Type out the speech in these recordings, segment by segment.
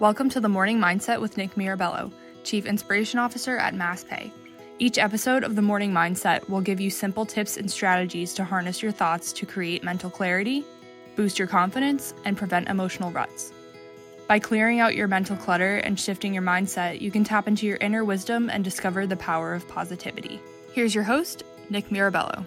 Welcome to the Morning Mindset with Nick Mirabello, Chief Inspiration Officer at MassPay. Each episode of the Morning Mindset will give you simple tips and strategies to harness your thoughts to create mental clarity, boost your confidence, and prevent emotional ruts. By clearing out your mental clutter and shifting your mindset, you can tap into your inner wisdom and discover the power of positivity. Here's your host, Nick Mirabello.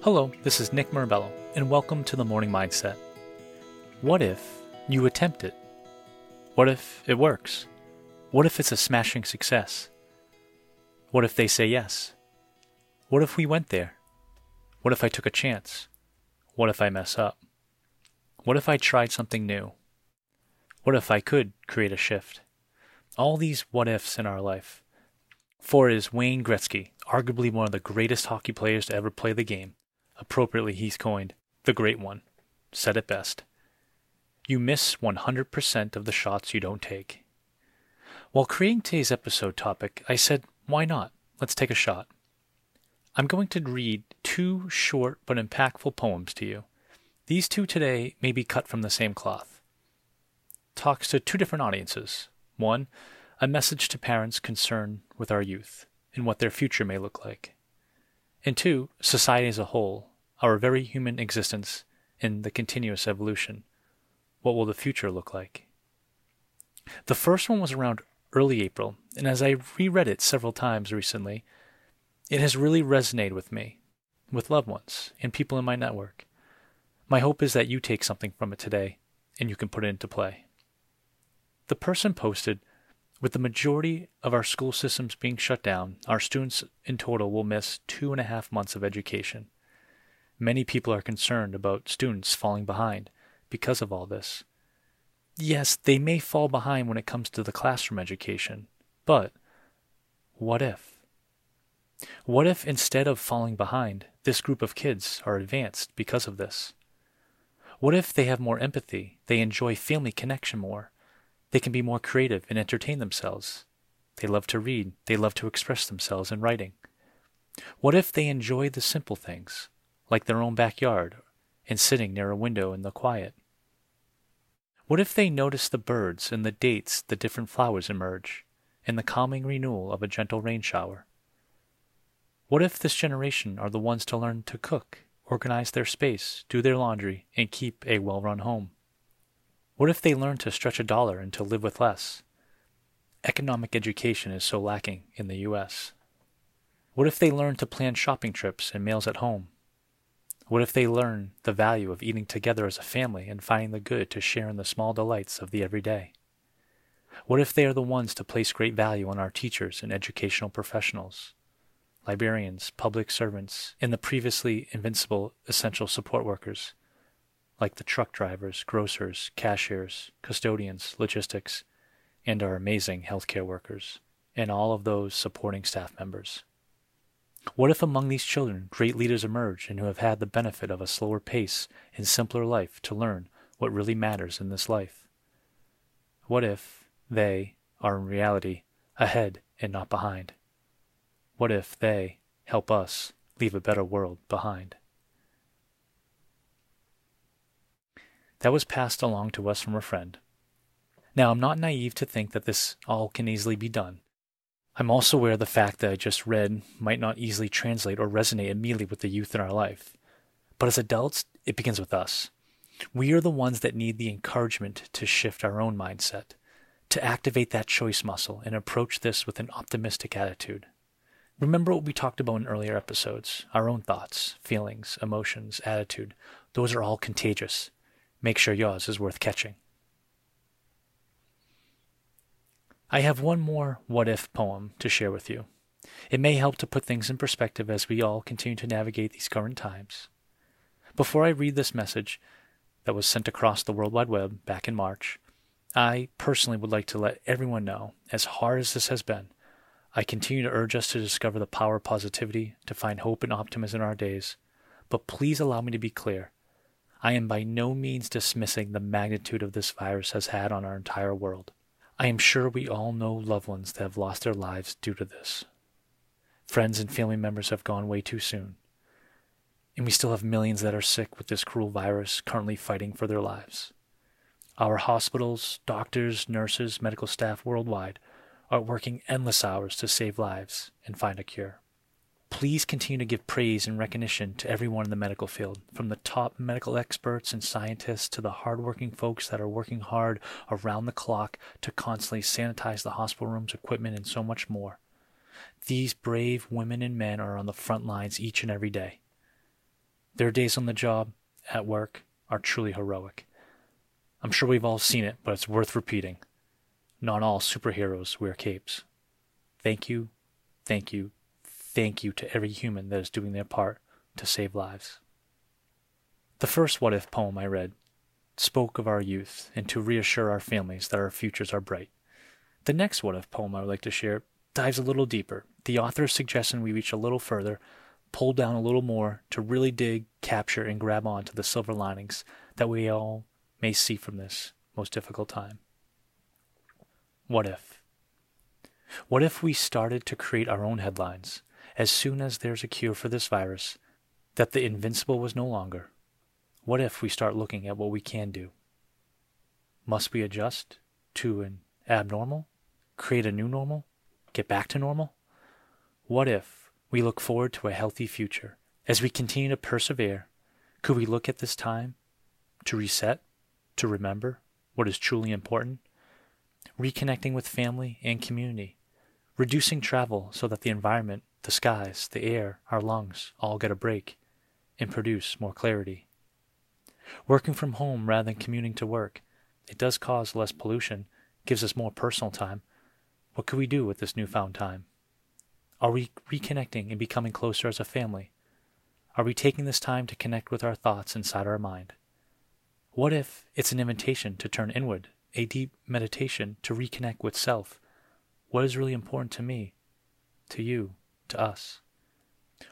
Hello, this is Nick Mirabello, and welcome to the Morning Mindset. What if you attempt it? What if it works? What if it's a smashing success? What if they say yes? What if we went there? What if I took a chance? What if I mess up? What if I tried something new? What if I could create a shift? All these what ifs in our life. For it is Wayne Gretzky, arguably one of the greatest hockey players to ever play the game. Appropriately, he's coined the Great One. Said it best. You miss 100% of the shots you don't take. While creating today's episode topic, I said, why not? Let's take a shot. I'm going to read two short but impactful poems to you. These two today may be cut from the same cloth. Talks to two different audiences. One, a message to parents concerned with our youth and what their future may look like. And two, society as a whole, our very human existence in the continuous evolution. What will the future look like? The first one was around early April, and as I reread it several times recently, it has really resonated with me, with loved ones, and people in my network. My hope is that you take something from it today and you can put it into play. The person posted, with the majority of our school systems being shut down, our students in total will miss two and a half months of education. Many people are concerned about students falling behind because of all this. Yes, they may fall behind when it comes to the classroom education, but what if? What if instead of falling behind, this group of kids are advanced because of this? What if they have more empathy, they enjoy family connection more, they can be more creative and entertain themselves? They love to read, they love to express themselves in writing. What if they enjoy the simple things, like their own backyard and sitting near a window in the quiet? What if they notice the birds and the dates the different flowers emerge, and the calming renewal of a gentle rain shower? What if this generation are the ones to learn to cook, organize their space, do their laundry, and keep a well run home? What if they learn to stretch a dollar and to live with less? Economic education is so lacking in the U.S. What if they learn to plan shopping trips and meals at home? What if they learn the value of eating together as a family and finding the good to share in the small delights of the everyday? What if they are the ones to place great value on our teachers and educational professionals, librarians, public servants, and the previously invincible essential support workers, like the truck drivers, grocers, cashiers, custodians, logistics, and our amazing healthcare workers, and all of those supporting staff members? What if among these children great leaders emerge and who have had the benefit of a slower pace and simpler life to learn what really matters in this life? What if they are in reality ahead and not behind? What if they help us leave a better world behind? That was passed along to us from a friend. Now, I'm not naive to think that this all can easily be done. I'm also aware of the fact that I just read might not easily translate or resonate immediately with the youth in our life. But as adults, it begins with us. We are the ones that need the encouragement to shift our own mindset, to activate that choice muscle and approach this with an optimistic attitude. Remember what we talked about in earlier episodes our own thoughts, feelings, emotions, attitude. Those are all contagious. Make sure yours is worth catching. I have one more what if poem to share with you. It may help to put things in perspective as we all continue to navigate these current times. Before I read this message that was sent across the World Wide Web back in March, I personally would like to let everyone know, as hard as this has been, I continue to urge us to discover the power of positivity, to find hope and optimism in our days. But please allow me to be clear. I am by no means dismissing the magnitude of this virus has had on our entire world. I am sure we all know loved ones that have lost their lives due to this. Friends and family members have gone way too soon. And we still have millions that are sick with this cruel virus currently fighting for their lives. Our hospitals, doctors, nurses, medical staff worldwide are working endless hours to save lives and find a cure. Please continue to give praise and recognition to everyone in the medical field, from the top medical experts and scientists to the hardworking folks that are working hard around the clock to constantly sanitize the hospital rooms, equipment, and so much more. These brave women and men are on the front lines each and every day. Their days on the job, at work, are truly heroic. I'm sure we've all seen it, but it's worth repeating. Not all superheroes wear capes. Thank you, thank you, thank you to every human that is doing their part to save lives. The first What If poem I read spoke of our youth and to reassure our families that our futures are bright. The next What If poem I would like to share dives a little deeper. The author is suggesting we reach a little further, pull down a little more to really dig, capture, and grab onto the silver linings that we all may see from this most difficult time. What if? What if we started to create our own headlines as soon as there's a cure for this virus, that the invincible was no longer, what if we start looking at what we can do? Must we adjust to an abnormal? Create a new normal? Get back to normal? What if we look forward to a healthy future? As we continue to persevere, could we look at this time to reset, to remember what is truly important? Reconnecting with family and community, reducing travel so that the environment the skies, the air, our lungs all get a break and produce more clarity. Working from home rather than commuting to work, it does cause less pollution, gives us more personal time. What could we do with this newfound time? Are we reconnecting and becoming closer as a family? Are we taking this time to connect with our thoughts inside our mind? What if it's an invitation to turn inward, a deep meditation to reconnect with self? What is really important to me, to you, to us?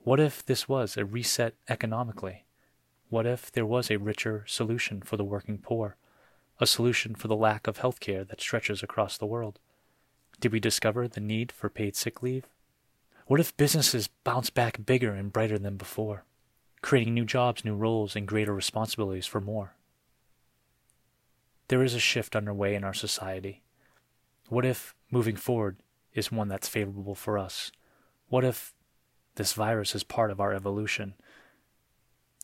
What if this was a reset economically? What if there was a richer solution for the working poor, a solution for the lack of health care that stretches across the world? Did we discover the need for paid sick leave? What if businesses bounce back bigger and brighter than before, creating new jobs, new roles, and greater responsibilities for more? There is a shift underway in our society. What if moving forward is one that's favorable for us? What if this virus is part of our evolution?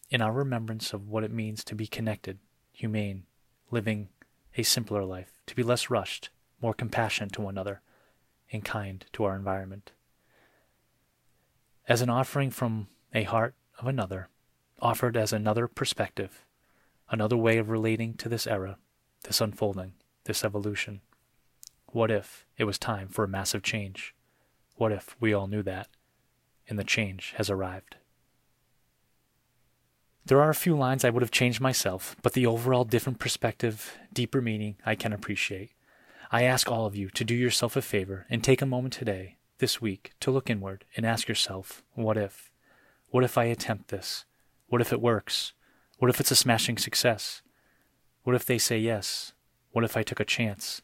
In our remembrance of what it means to be connected, humane, living a simpler life, to be less rushed, more compassionate to one another, and kind to our environment. As an offering from a heart of another, offered as another perspective, another way of relating to this era, this unfolding, this evolution. What if it was time for a massive change? What if we all knew that, and the change has arrived? There are a few lines I would have changed myself, but the overall different perspective, deeper meaning, I can appreciate. I ask all of you to do yourself a favor and take a moment today, this week, to look inward and ask yourself, what if? What if I attempt this? What if it works? What if it's a smashing success? What if they say yes? What if I took a chance?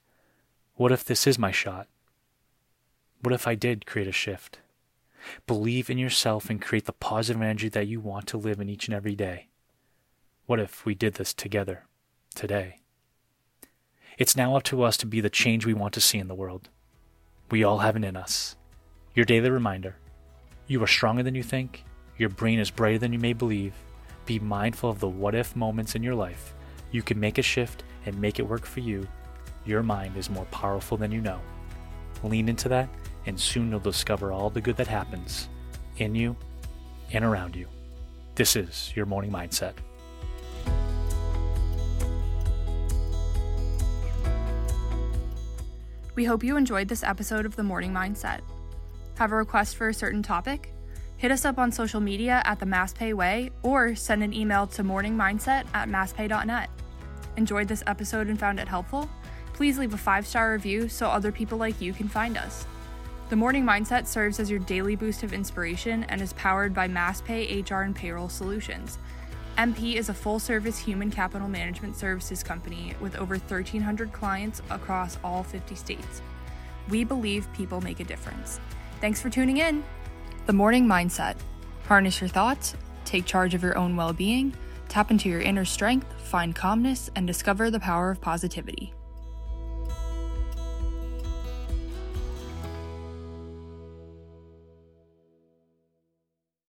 What if this is my shot? What if I did create a shift? Believe in yourself and create the positive energy that you want to live in each and every day. What if we did this together, today? It's now up to us to be the change we want to see in the world. We all have it in us. Your daily reminder you are stronger than you think, your brain is brighter than you may believe. Be mindful of the what if moments in your life. You can make a shift and make it work for you. Your mind is more powerful than you know. Lean into that and soon you'll discover all the good that happens in you and around you. This is your morning mindset. We hope you enjoyed this episode of The Morning Mindset. Have a request for a certain topic? Hit us up on social media at the MassPay Way or send an email to morningmindset at masspay.net. Enjoyed this episode and found it helpful? Please leave a five star review so other people like you can find us. The Morning Mindset serves as your daily boost of inspiration and is powered by MassPay HR and Payroll Solutions. MP is a full service human capital management services company with over 1,300 clients across all 50 states. We believe people make a difference. Thanks for tuning in. The Morning Mindset. Harness your thoughts, take charge of your own well being, Tap into your inner strength, find calmness, and discover the power of positivity.